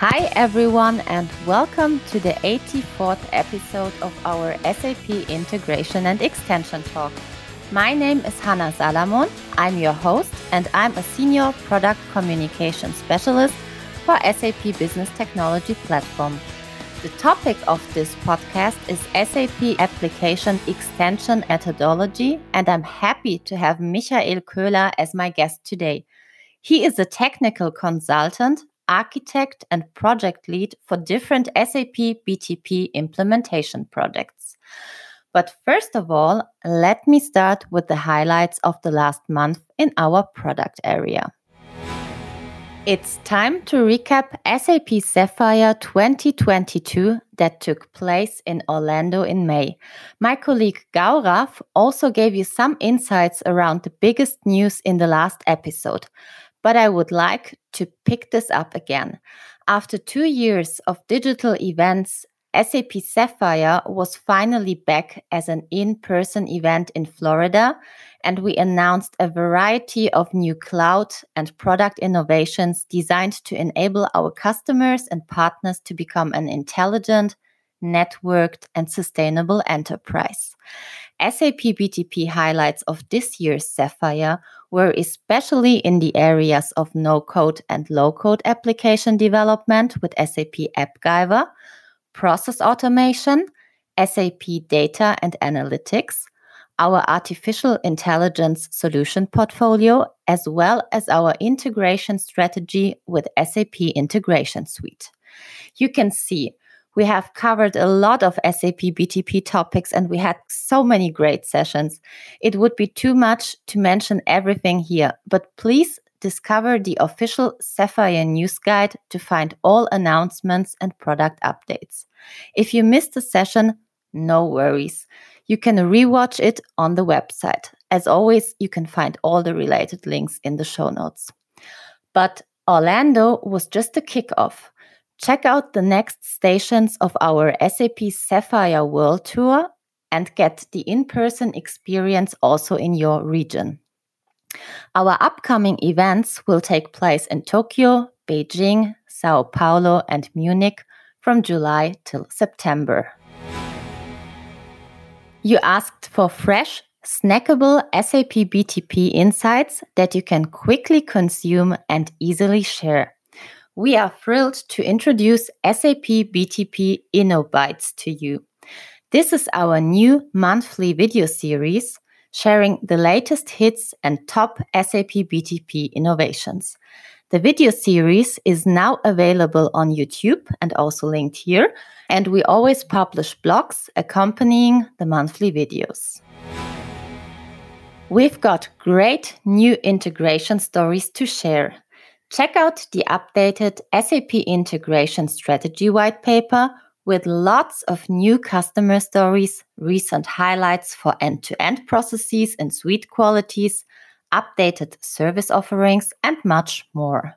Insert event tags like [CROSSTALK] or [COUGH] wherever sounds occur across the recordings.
Hi, everyone, and welcome to the 84th episode of our SAP Integration and Extension Talk. My name is Hannah Salamon. I'm your host, and I'm a senior product communication specialist for SAP Business Technology Platform. The topic of this podcast is SAP Application Extension Methodology, and I'm happy to have Michael Köhler as my guest today. He is a technical consultant architect and project lead for different SAP BTP implementation projects. But first of all, let me start with the highlights of the last month in our product area. It's time to recap SAP Sapphire 2022 that took place in Orlando in May. My colleague Gaurav also gave you some insights around the biggest news in the last episode. But I would like to pick this up again. After two years of digital events, SAP Sapphire was finally back as an in person event in Florida, and we announced a variety of new cloud and product innovations designed to enable our customers and partners to become an intelligent, networked, and sustainable enterprise. SAP BTP highlights of this year's Sapphire were especially in the areas of no code and low code application development with SAP AppGyver, process automation, SAP data and analytics, our artificial intelligence solution portfolio, as well as our integration strategy with SAP Integration Suite. You can see we have covered a lot of SAP BTP topics and we had so many great sessions. It would be too much to mention everything here, but please discover the official Sapphire news guide to find all announcements and product updates. If you missed a session, no worries. You can rewatch it on the website. As always, you can find all the related links in the show notes. But Orlando was just a kickoff. Check out the next stations of our SAP Sapphire World Tour and get the in person experience also in your region. Our upcoming events will take place in Tokyo, Beijing, Sao Paulo, and Munich from July till September. You asked for fresh, snackable SAP BTP insights that you can quickly consume and easily share we are thrilled to introduce SAP BTP InnoBytes to you. This is our new monthly video series sharing the latest hits and top SAP BTP innovations. The video series is now available on YouTube and also linked here, and we always publish blogs accompanying the monthly videos. We've got great new integration stories to share. Check out the updated SAP Integration Strategy white paper with lots of new customer stories, recent highlights for end to end processes and suite qualities, updated service offerings, and much more.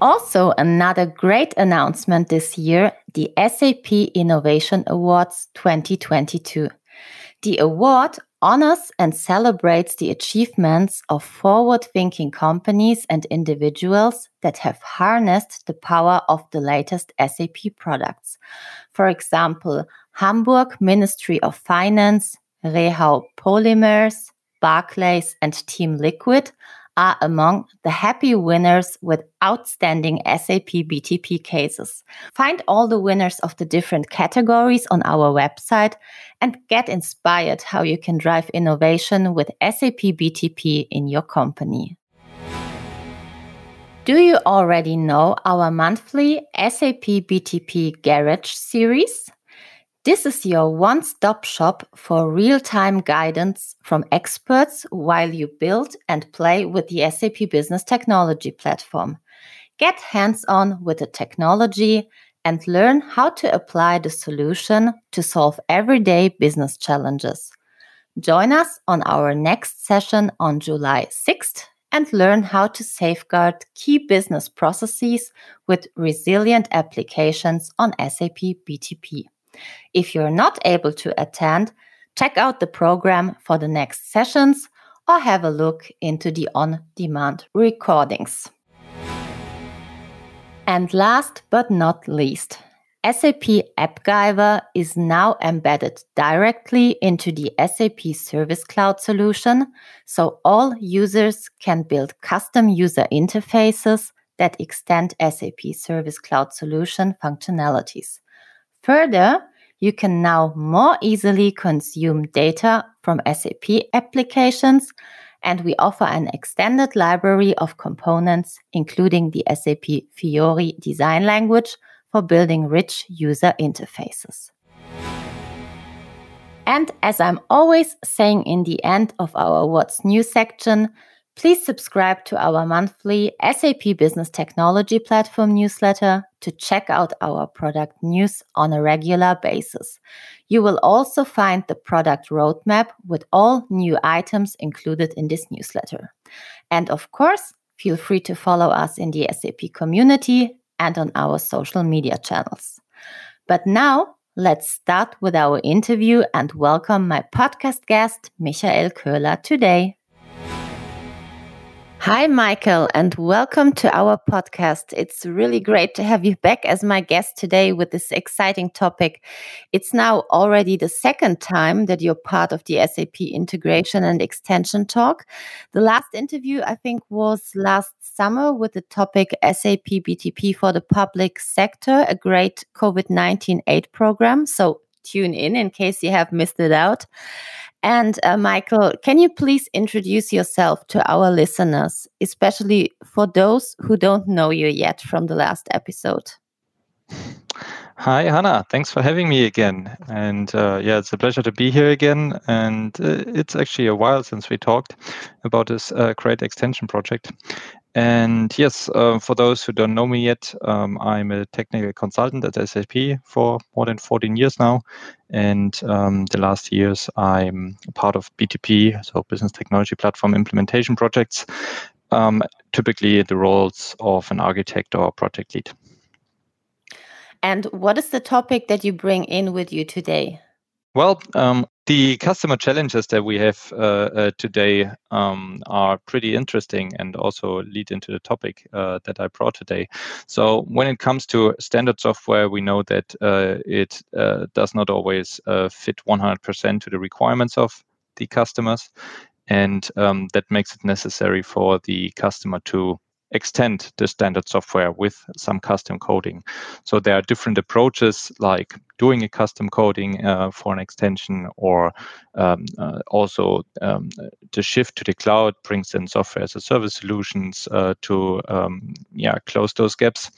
Also, another great announcement this year the SAP Innovation Awards 2022. The award honors and celebrates the achievements of forward thinking companies and individuals that have harnessed the power of the latest SAP products. For example, Hamburg Ministry of Finance, Rehau Polymers, Barclays, and Team Liquid are among the happy winners with outstanding SAP BTP cases. Find all the winners of the different categories on our website and get inspired how you can drive innovation with SAP BTP in your company. Do you already know our monthly SAP BTP Garage series? This is your one stop shop for real time guidance from experts while you build and play with the SAP Business Technology platform. Get hands on with the technology and learn how to apply the solution to solve everyday business challenges. Join us on our next session on July 6th and learn how to safeguard key business processes with resilient applications on SAP BTP. If you're not able to attend, check out the program for the next sessions or have a look into the on demand recordings. And last but not least, SAP AppGyver is now embedded directly into the SAP Service Cloud solution, so all users can build custom user interfaces that extend SAP Service Cloud solution functionalities. Further, you can now more easily consume data from SAP applications, and we offer an extended library of components, including the SAP Fiori design language for building rich user interfaces. And as I'm always saying in the end of our What's New section, please subscribe to our monthly SAP Business Technology Platform newsletter to check out our product news on a regular basis. You will also find the product roadmap with all new items included in this newsletter. And of course, feel free to follow us in the SAP community and on our social media channels. But now, let's start with our interview and welcome my podcast guest, Michael Köhler, today. Hi, Michael, and welcome to our podcast. It's really great to have you back as my guest today with this exciting topic. It's now already the second time that you're part of the SAP integration and extension talk. The last interview, I think, was last summer with the topic SAP BTP for the public sector, a great COVID 19 aid program. So tune in in case you have missed it out. And uh, Michael, can you please introduce yourself to our listeners, especially for those who don't know you yet from the last episode? Hi, Hannah. Thanks for having me again. And uh, yeah, it's a pleasure to be here again. And uh, it's actually a while since we talked about this uh, great extension project. And yes, uh, for those who don't know me yet, um, I'm a technical consultant at SAP for more than 14 years now. And um, the last years, I'm part of BTP, so Business Technology Platform implementation projects, um, typically the roles of an architect or project lead. And what is the topic that you bring in with you today? Well, um, the customer challenges that we have uh, uh, today um, are pretty interesting and also lead into the topic uh, that I brought today. So, when it comes to standard software, we know that uh, it uh, does not always uh, fit 100% to the requirements of the customers. And um, that makes it necessary for the customer to extend the standard software with some custom coding. So there are different approaches like doing a custom coding uh, for an extension or um, uh, also um, the shift to the cloud brings in software as a service solutions uh, to um, yeah close those gaps.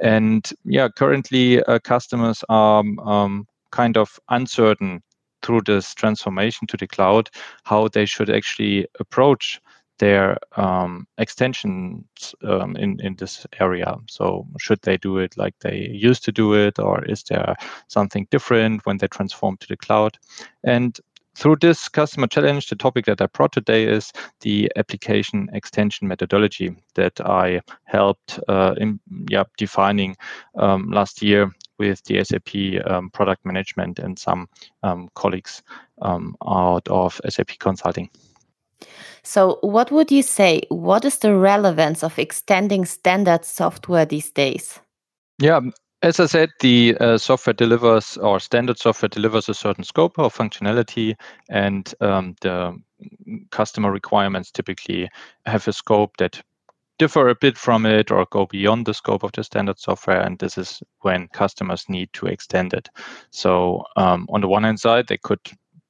And yeah, currently uh, customers are um, kind of uncertain through this transformation to the cloud how they should actually approach their um, extensions um, in in this area. So should they do it like they used to do it, or is there something different when they transform to the cloud? And through this customer challenge, the topic that I brought today is the application extension methodology that I helped uh, in yeah, defining um, last year with the SAP um, product management and some um, colleagues um, out of SAP Consulting. So, what would you say? What is the relevance of extending standard software these days? Yeah, as I said, the uh, software delivers or standard software delivers a certain scope of functionality, and um, the customer requirements typically have a scope that differ a bit from it or go beyond the scope of the standard software. And this is when customers need to extend it. So, um, on the one hand side, they could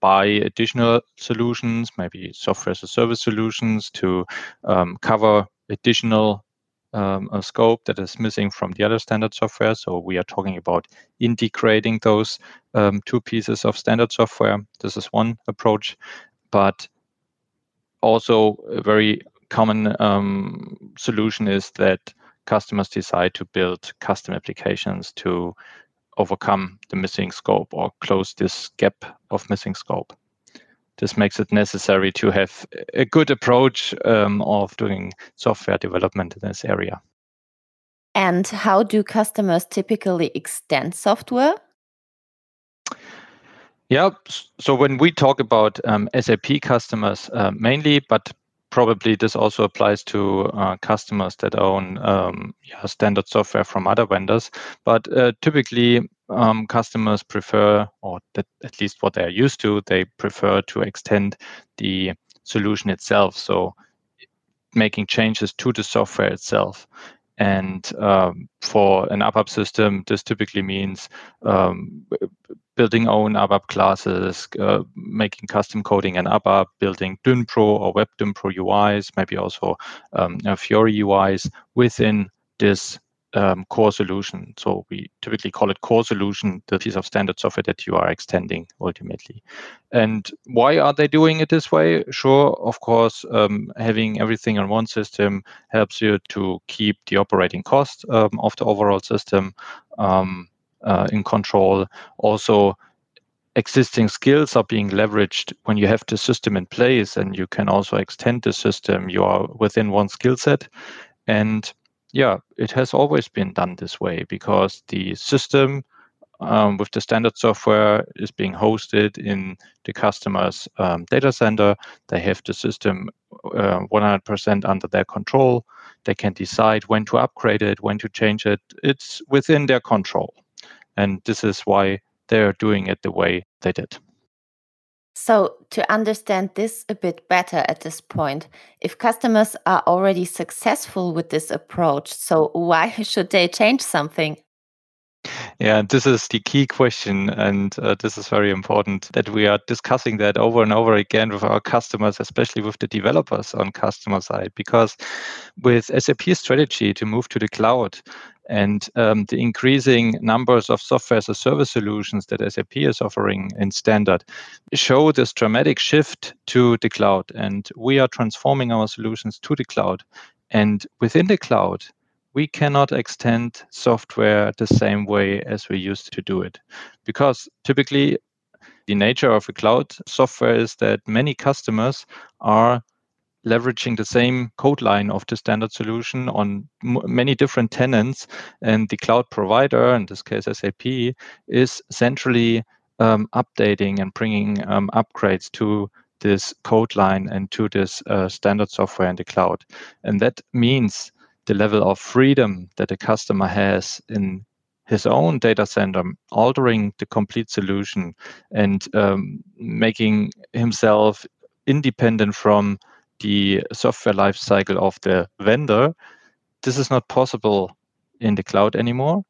buy additional solutions, maybe software as a service solutions to um, cover additional um, scope that is missing from the other standard software. So we are talking about integrating those um, two pieces of standard software. This is one approach, but also a very common um, solution is that customers decide to build custom applications to overcome the missing scope or close this gap of missing scope. This makes it necessary to have a good approach um, of doing software development in this area. And how do customers typically extend software? Yeah, so when we talk about um, SAP customers uh, mainly, but probably this also applies to uh, customers that own um, yeah, standard software from other vendors. But uh, typically, um, customers prefer, or at least what they are used to, they prefer to extend the solution itself. So making changes to the software itself. And um, for an ABAP system, this typically means um, building own ABAP classes, uh, making custom coding in ABAP, building Dynpro or Web Dynpro UIs, maybe also um, Fiori UIs within this um, core solution. So we typically call it core solution, the piece of standard software that you are extending ultimately. And why are they doing it this way? Sure, of course, um, having everything on one system helps you to keep the operating cost um, of the overall system um, uh, in control. Also, existing skills are being leveraged when you have the system in place and you can also extend the system. You are within one skill set. And yeah, it has always been done this way because the system um, with the standard software is being hosted in the customer's um, data center. They have the system uh, 100% under their control. They can decide when to upgrade it, when to change it. It's within their control. And this is why they're doing it the way they did. So, to understand this a bit better at this point, if customers are already successful with this approach, so why [LAUGHS] should they change something? Yeah, this is the key question, and uh, this is very important that we are discussing that over and over again with our customers, especially with the developers on customer side, because with SAP strategy to move to the cloud, and um, the increasing numbers of software as a service solutions that SAP is offering in standard show this dramatic shift to the cloud. And we are transforming our solutions to the cloud. And within the cloud, we cannot extend software the same way as we used to do it. Because typically, the nature of a cloud software is that many customers are leveraging the same code line of the standard solution on m- many different tenants. And the cloud provider, in this case SAP, is centrally um, updating and bringing um, upgrades to this code line and to this uh, standard software in the cloud. And that means the level of freedom that a customer has in his own data center, altering the complete solution and um, making himself independent from the software lifecycle of the vendor, this is not possible in the cloud anymore.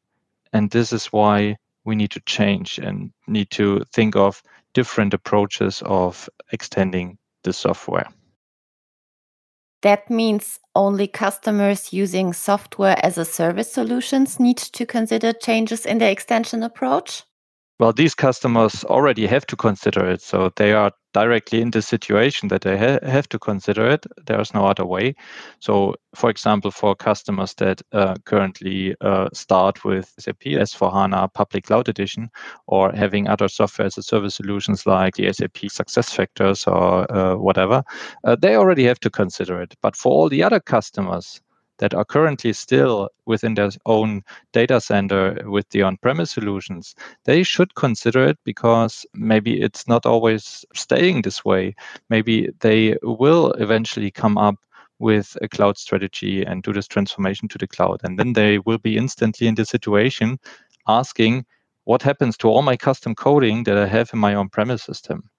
And this is why we need to change and need to think of different approaches of extending the software. That means only customers using software as a service solutions need to consider changes in their extension approach? Well, these customers already have to consider it. So they are directly in the situation that they ha- have to consider it. There's no other way. So, for example, for customers that uh, currently uh, start with SAP S4HANA Public Cloud Edition or having other software as a service solutions like the SAP SuccessFactors or uh, whatever, uh, they already have to consider it. But for all the other customers, that are currently still within their own data center with the on premise solutions, they should consider it because maybe it's not always staying this way. Maybe they will eventually come up with a cloud strategy and do this transformation to the cloud. And then they will be instantly in the situation asking, what happens to all my custom coding that I have in my on premise system?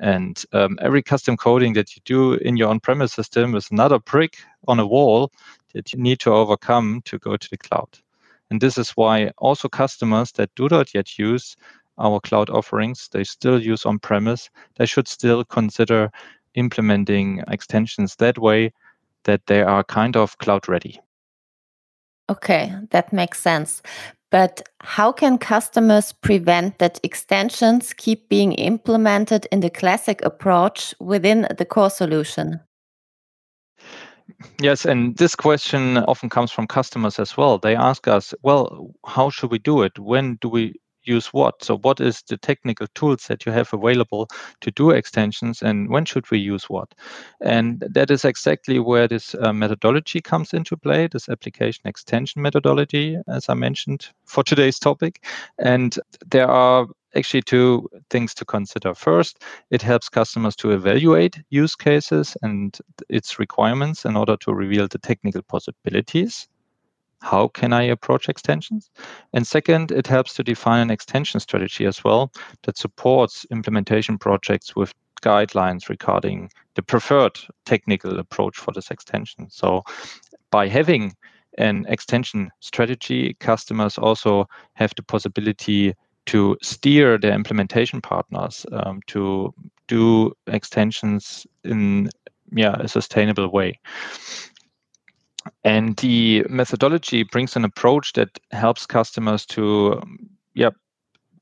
And um, every custom coding that you do in your on premise system is another brick on a wall that you need to overcome to go to the cloud. And this is why also customers that do not yet use our cloud offerings, they still use on premise, they should still consider implementing extensions that way that they are kind of cloud ready. Okay, that makes sense. But how can customers prevent that extensions keep being implemented in the classic approach within the core solution? Yes, and this question often comes from customers as well. They ask us, well, how should we do it? When do we use what? So, what is the technical tools that you have available to do extensions, and when should we use what? And that is exactly where this uh, methodology comes into play, this application extension methodology, as I mentioned for today's topic. And there are actually two things to consider. First, it helps customers to evaluate use cases and its requirements in order to reveal the technical possibilities. How can I approach extensions? And second, it helps to define an extension strategy as well that supports implementation projects with guidelines regarding the preferred technical approach for this extension. So by having an extension strategy, customers also have the possibility to steer their implementation partners um, to do extensions in yeah, a sustainable way. And the methodology brings an approach that helps customers to yeah,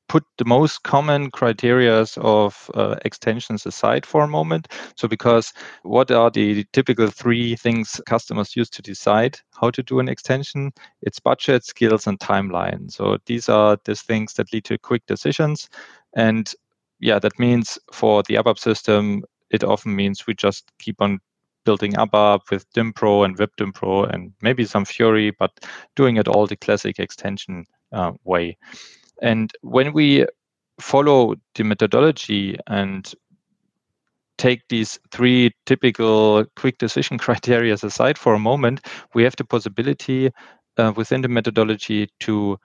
put the most common criterias of uh, extensions aside for a moment. So, because what are the typical three things customers use to decide how to do an extension? It's budget, skills, and timeline. So, these are the things that lead to quick decisions. And yeah, that means for the ABAP system, it often means we just keep on building ABAP with Dynpro and WebDynpro and maybe some Fiori, but doing it all the classic extension uh, way. And when we follow the methodology and take these three typical quick decision [LAUGHS] criteria aside for a moment, we have the possibility uh, within the methodology to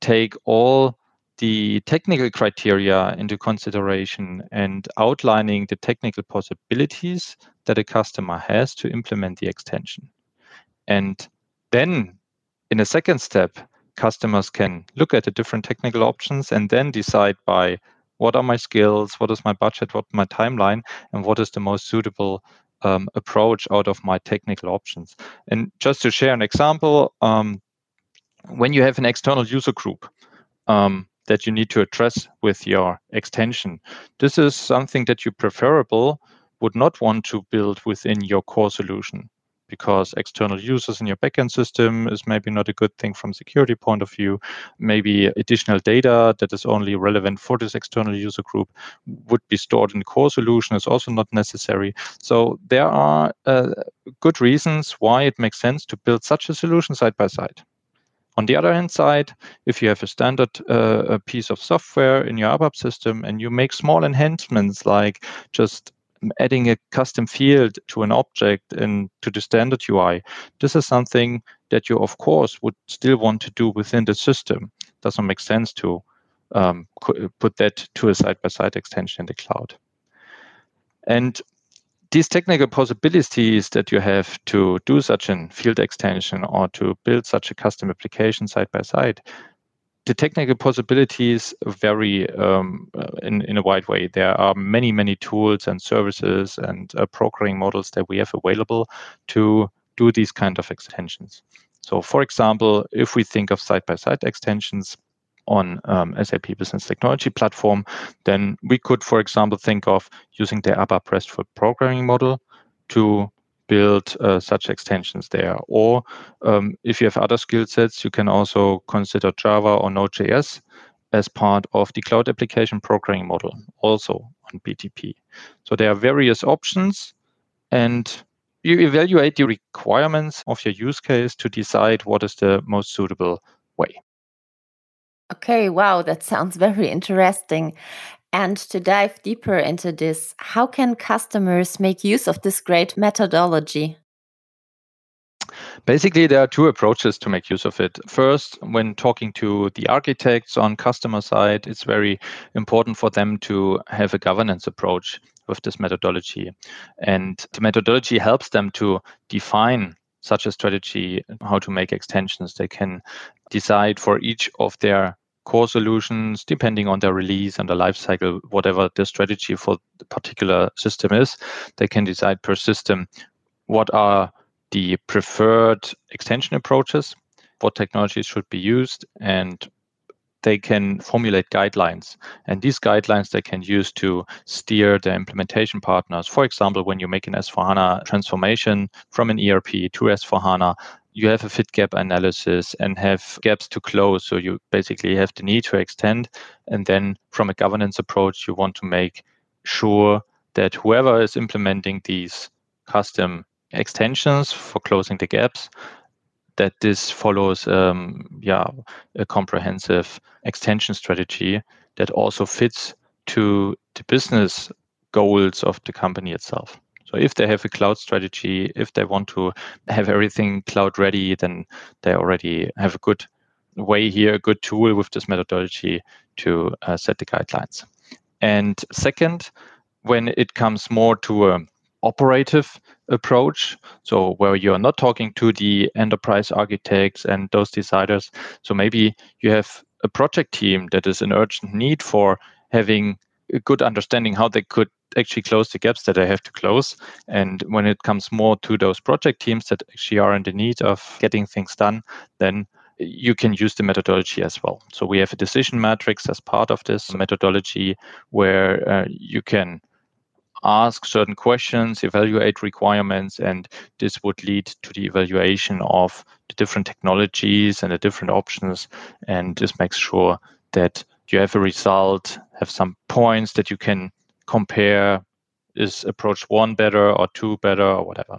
take all the technical criteria into consideration and outlining the technical possibilities that a customer has to implement the extension. And then in a second step, customers can look at the different technical options and then decide by what are my skills, what is my budget, what my timeline, and what is the most suitable um, approach out of my technical options. And just to share an example, um, when you have an external user group um, that you need to address with your extension, this is something that you preferable would not want to build within your core solution because external users in your backend system is maybe not a good thing from security point of view. Maybe additional data that is only relevant for this external user group would be stored in the core solution is also not necessary. So there are uh, good reasons why it makes sense to build such a solution side by side. On the other hand side, if you have a standard uh, piece of software in your ABAP system and you make small enhancements like just adding a custom field to an object and to the standard UI, this is something that you, of course, would still want to do within the system. Doesn't make sense to um, put that to a side-by-side extension in the cloud. And these technical possibilities that you have to do such a field extension or to build such a custom application side by side the technical possibilities vary um, uh, in, in a wide way. There are many, many tools and services and uh, programming models that we have available to do these kind of extensions. So, for example, if we think of side-by-side extensions on um, SAP Business Technology Platform, then we could, for example, think of using the ABAP RESTful programming model to build uh, such extensions there. Or um, if you have other skill sets, you can also consider Java or Node.js as part of the cloud application programming model, also on BTP. So there are various options, and you evaluate the requirements of your use case to decide what is the most suitable way. Okay, wow, that sounds very interesting. And to dive deeper into this, how can customers make use of this great methodology? Basically, there are two approaches to make use of it. First, when talking to the architects on customer side, it's very important for them to have a governance approach with this methodology. And the methodology helps them to define such a strategy, how to make extensions. They can decide for each of their core solutions, depending on their release and the life cycle, whatever the strategy for the particular system is, they can decide per system what are the preferred extension approaches, what technologies should be used, and they can formulate guidelines. And these guidelines they can use to steer the implementation partners. For example, when you make an S4HANA transformation from an ERP to S4HANA, you have a fit gap analysis and have gaps to close. So you basically have the need to extend. And then from a governance approach, you want to make sure that whoever is implementing these custom extensions for closing the gaps, that this follows um, yeah, a comprehensive extension strategy that also fits to the business goals of the company itself. So if they have a cloud strategy, if they want to have everything cloud ready, then they already have a good way here, a good tool with this methodology to uh, set the guidelines. And second, when it comes more to a operative approach, so where you're not talking to the enterprise architects and those deciders, so maybe you have a project team that is an urgent need for having a good understanding how they could actually close the gaps that they have to close. And when it comes more to those project teams that actually are in the need of getting things done, then you can use the methodology as well. So we have a decision matrix as part of this methodology where uh, you can ask certain questions, evaluate requirements, and this would lead to the evaluation of the different technologies and the different options. And this makes sure that you have a result, have some points that you can compare. Is approach one better or two better or whatever?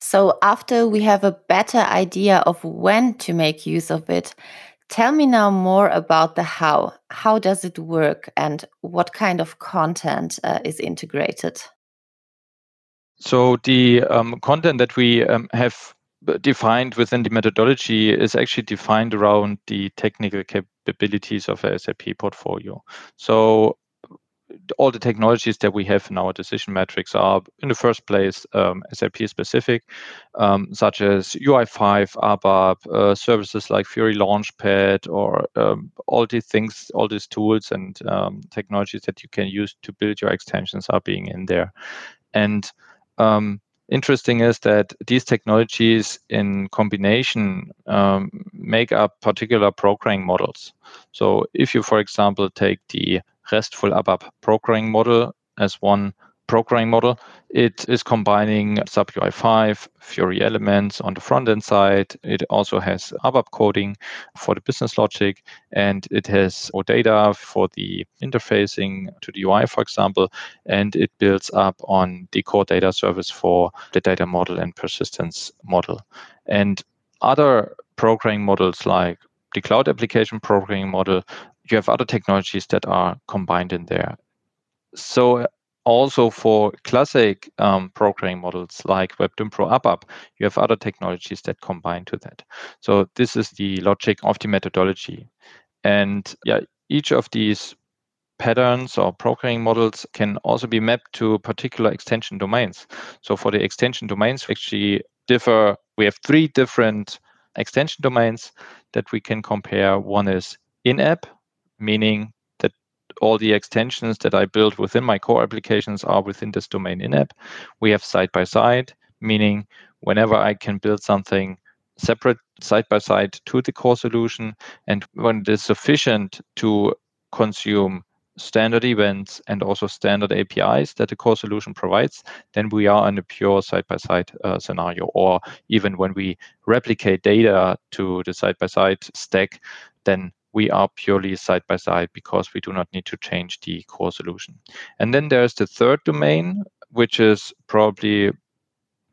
So, after we have a better idea of when to make use of it, tell me now more about the how. How does it work and what kind of content uh, is integrated? So, the um, content that we um, have defined within the methodology is actually defined around the technical capabilities of a SAP portfolio. So all the technologies that we have in our decision matrix are, in the first place, um, SAP specific, um, such as UI5, ABAP, uh, services like Fiori Launchpad, or um, all these things, all these tools and um, technologies that you can use to build your extensions are being in there. And um, interesting is that these technologies in combination um, make up particular programming models. So if you, for example, take the RESTful ABAP programming model as one programming model. It is combining SAP UI5, Fiori elements on the front end side. It also has ABAP coding for the business logic, and it has OData for the interfacing to the UI, for example, and it builds up on the core data service for the data model and persistence model. And other programming models like the cloud application programming model you have other technologies that are combined in there. So also for classic um, programming models like Web Dynpro ABAP, you have other technologies that combine to that. So this is the logic of the methodology. And yeah, each of these patterns or programming models can also be mapped to particular extension domains. So for the extension domains, we actually differ. We have three different extension domains that we can compare. One is in-app, meaning that all the extensions that I build within my core applications are within this domain in-app. We have side-by-side, meaning whenever I can build something separate side by side to the core solution, and when it is sufficient to consume standard events and also standard APIs that the core solution provides, then we are in a pure side by side uh, scenario. Or even when we replicate data to the side by side stack, then we are purely side by side because we do not need to change the core solution. And then there's the third domain, which is probably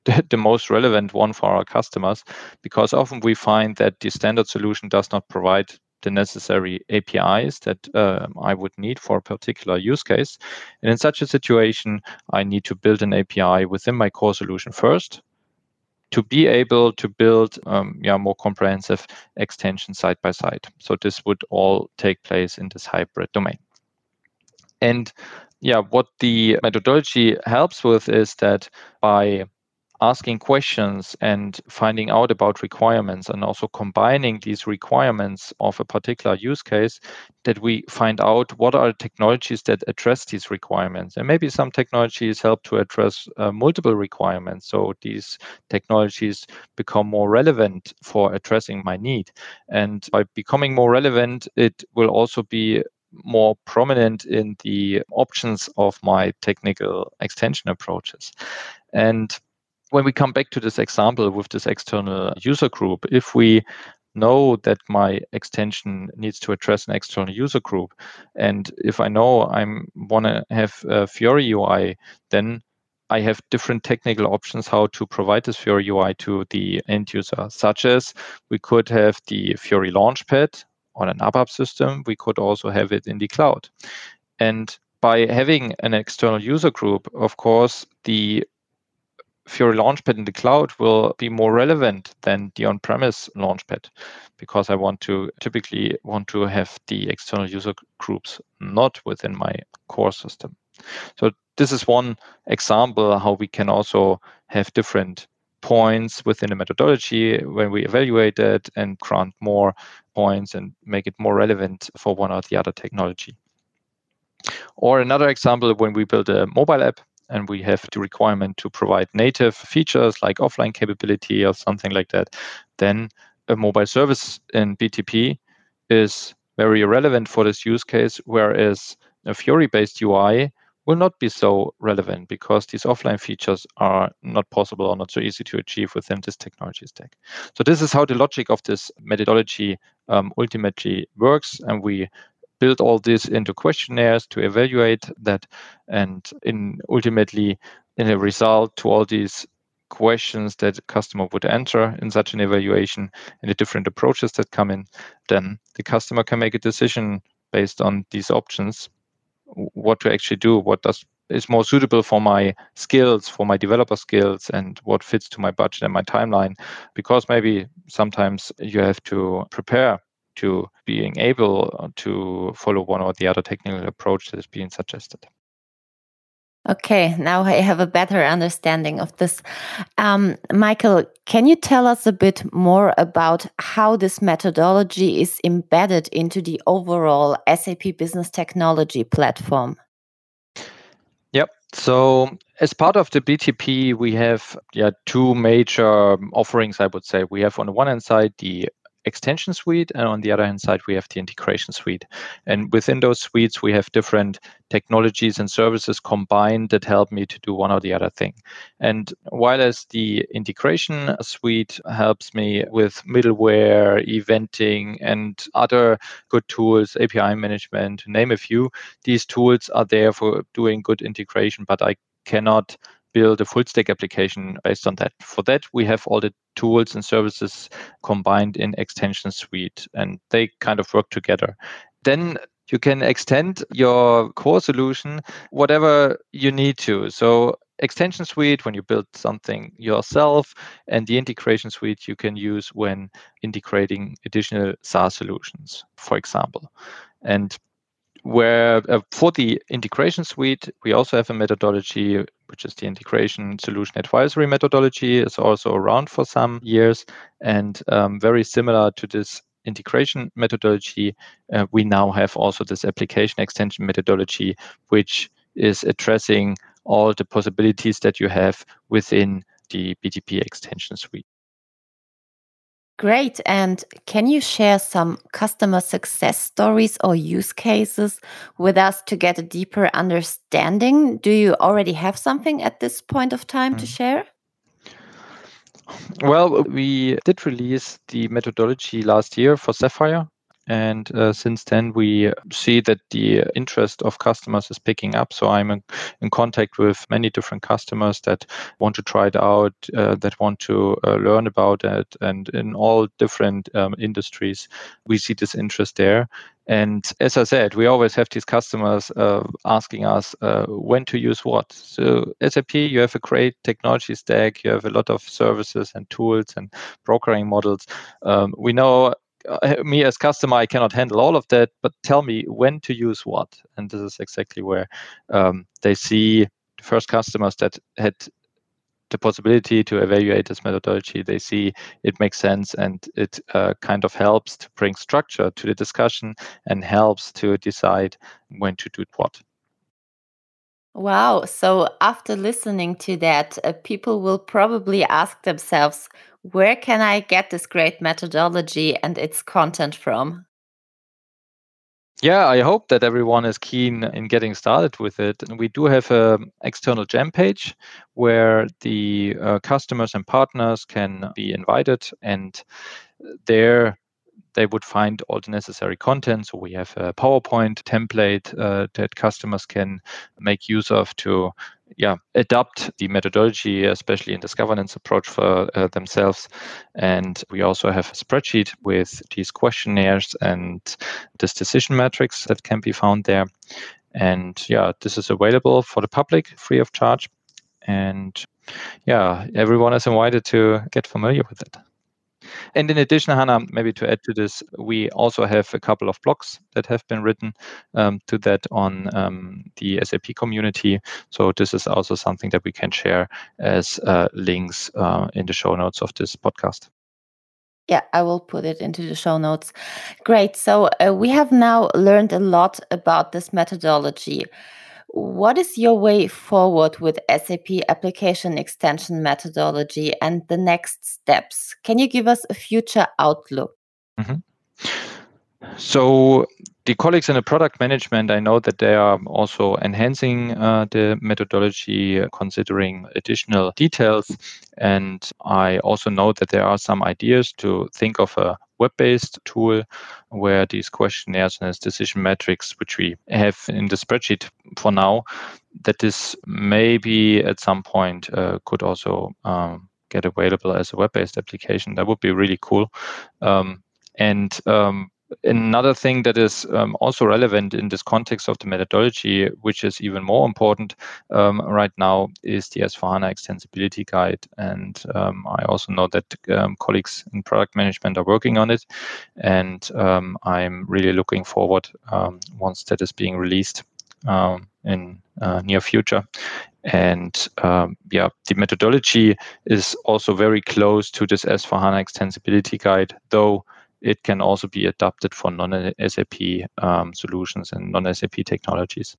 [LAUGHS] the most relevant one for our customers because often we find that the standard solution does not provide the necessary APIs that uh, I would need for a particular use case. And in such a situation, I need to build an API within my core solution first to be able to build um, yeah, more comprehensive extension side by side. So this would all take place in this hybrid domain. And yeah, what the methodology helps with is that by asking questions and finding out about requirements and also combining these requirements of a particular use case that we find out what are technologies that address these requirements. And maybe some technologies help to address uh, multiple requirements so these technologies become more relevant for addressing my need. And by becoming more relevant it will also be more prominent in the options of my technical extension approaches. And when we come back to this example with this external user group, if we know that my extension needs to address an external user group, and if I know I want to have a Fiori UI, then I have different technical options how to provide this Fiori UI to the end user, such as we could have the Fiori Launchpad on an ABAP system, we could also have it in the cloud. And by having an external user group, of course, the Fiori Launchpad in the cloud will be more relevant than the on-premise Launchpad because I want to typically want to have the external user groups not within my core system. So this is one example how we can also have different points within a methodology when we evaluate it and grant more points and make it more relevant for one or the other technology. Or another example, when we build a mobile app and we have the requirement to provide native features like offline capability or something like that, then a mobile service in BTP is very relevant for this use case, whereas a Fiori-based UI will not be so relevant because these offline features are not possible or not so easy to achieve within this technology stack. So this is how the logic of this methodology um, ultimately works, and we build all this into questionnaires to evaluate that, and in ultimately in a result to all these questions that the customer would answer in such an evaluation and the different approaches that come in, then the customer can make a decision based on these options what to actually do, what does is more suitable for my skills, for my developer skills, and what fits to my budget and my timeline. Because maybe sometimes you have to prepare to being able to follow one or the other technical approach that is being suggested. Okay, now I have a better understanding of this. Um, Michael, can you tell us a bit more about how this methodology is embedded into the overall SAP Business Technology platform? Yep. So as part of the BTP, we have yeah two major offerings. I would say we have on the one hand side the extension suite, and on the other hand side, we have the integration suite. And within those suites, we have different technologies and services combined that help me to do one or the other thing. And while as the integration suite helps me with middleware, eventing, and other good tools, API management, to name a few, these tools are there for doing good integration, but I cannot build a full stack application based on that. For that, we have all the tools and services combined in extension suite and they kind of work together. Then you can extend your core solution whatever you need to. So extension suite when you build something yourself and the integration suite you can use when integrating additional SaaS solutions, for example. And where uh, for the integration suite, we also have a methodology, which is the integration solution advisory methodology. is also around for some years and um, very similar to this integration methodology. Uh, we now have also this application extension methodology, which is addressing all the possibilities that you have within the BTP extension suite. Great. And can you share some customer success stories or use cases with us to get a deeper understanding? Do you already have something at this point of time mm. to share? Well, we did release the methodology last year for Sapphire, and uh, since then, we see that the interest of customers is picking up. So I'm in, in contact with many different customers that want to try it out, uh, that want to uh, learn about it. And in all different um, industries, we see this interest there. And as I said, we always have these customers uh, asking us uh, when to use what. So SAP, you have a great technology stack, you have a lot of services and tools and programming models. Um, we know [LAUGHS] me as customer, I cannot handle all of that, but tell me when to use what. And this is exactly where um, they see the first customers that had the possibility to evaluate this methodology. They see it makes sense and it uh, kind of helps to bring structure to the discussion and helps to decide when to do what. Wow. So after listening to that, uh, people will probably ask themselves, where can I get this great methodology and its content from? Yeah, I hope that everyone is keen in getting started with it. And we do have an external jam page where the uh, customers and partners can be invited, and there they would find all the necessary content. So we have a PowerPoint template uh, that customers can make use of to yeah adopt the methodology especially in this governance approach for uh, themselves. And we also have a spreadsheet with these questionnaires and this decision matrix that can be found there. And yeah this is available for the public free of charge. And yeah everyone is invited to get familiar with it and in addition, Hannah, maybe to add to this, we also have a couple of blogs that have been written um, to that on um, the SAP community. So this is also something that we can share as uh, links uh, in the show notes of this podcast. Yeah, I will put it into the show notes. Great. So uh, we have now learned a lot about this methodology. What is your way forward with SAP application extension methodology and the next steps? Can you give us a future outlook? Mm -hmm. So the colleagues in the product management, I know that they are also enhancing uh, the methodology, uh, considering additional details. And I also know that there are some ideas to think of a web-based tool where these questionnaires and decision metrics, which we have in the spreadsheet for now, that this maybe at some point uh, could also um, get available as a web-based application. That would be really cool. Um, and um, Another thing that is um, also relevant in this context of the methodology, which is even more important um, right now, is the S4HANA Extensibility Guide. And um, I also know that um, colleagues in product management are working on it. And um, I'm really looking forward um, once that is being released in uh, near future. And yeah, the methodology is also very close to this S4HANA Extensibility Guide, though it can also be adapted for non-SAP um, solutions and non-SAP technologies.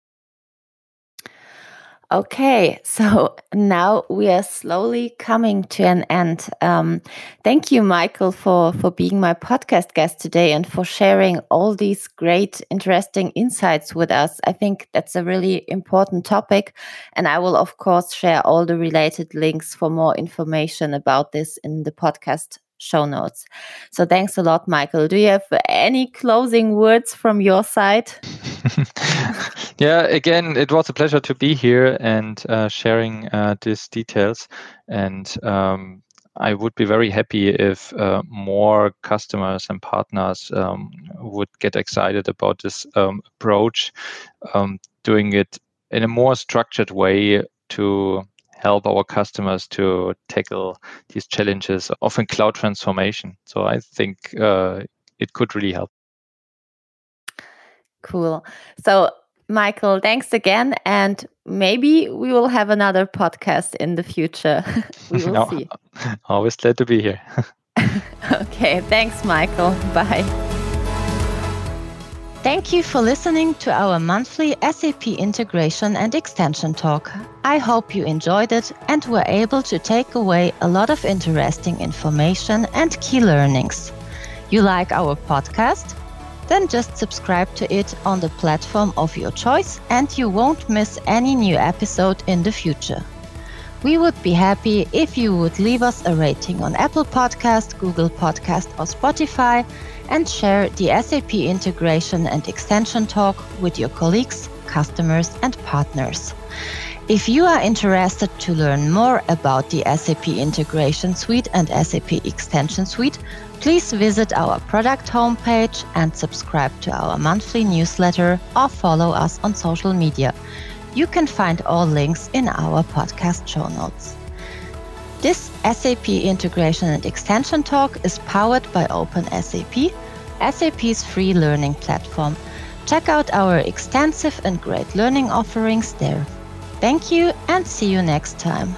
Okay, so now we are slowly coming to an end. Um, thank you, Michael, for for being my podcast guest today and for sharing all these great, interesting insights with us. I think that's a really important topic, and I will, of course, share all the related links for more information about this in the podcast show notes. So thanks a lot, Michael. Do you have any closing words from your side? [LAUGHS] yeah, again, it was a pleasure to be here and uh, sharing uh, these details. And um, I would be very happy if uh, more customers and partners um, would get excited about this um, approach, um, doing it in a more structured way to help our customers to tackle these challenges of cloud transformation. So I think uh, it could really help. Cool. So, Michael, thanks again. And maybe we will have another podcast in the future. [LAUGHS] we [LAUGHS] will no, see. [LAUGHS] Always glad to be here. okay. Thanks, Michael. Bye. Thank you for listening to our monthly SAP integration and extension talk. I hope you enjoyed it and were able to take away a lot of interesting information and key learnings. You like our podcast? Then just subscribe to it on the platform of your choice and you won't miss any new episode in the future. We would be happy if you would leave us a rating on Apple Podcast, Google Podcast or Spotify and share the SAP integration and extension talk with your colleagues, customers, and partners. If you are interested to learn more about the SAP Integration Suite and SAP Extension Suite, please visit our product homepage and subscribe to our monthly newsletter or follow us on social media. You can find all links in our podcast show notes. This SAP Integration and Extension Talk is powered by OpenSAP, SAP's free learning platform. Check out our extensive and great learning offerings there. Thank you and see you next time.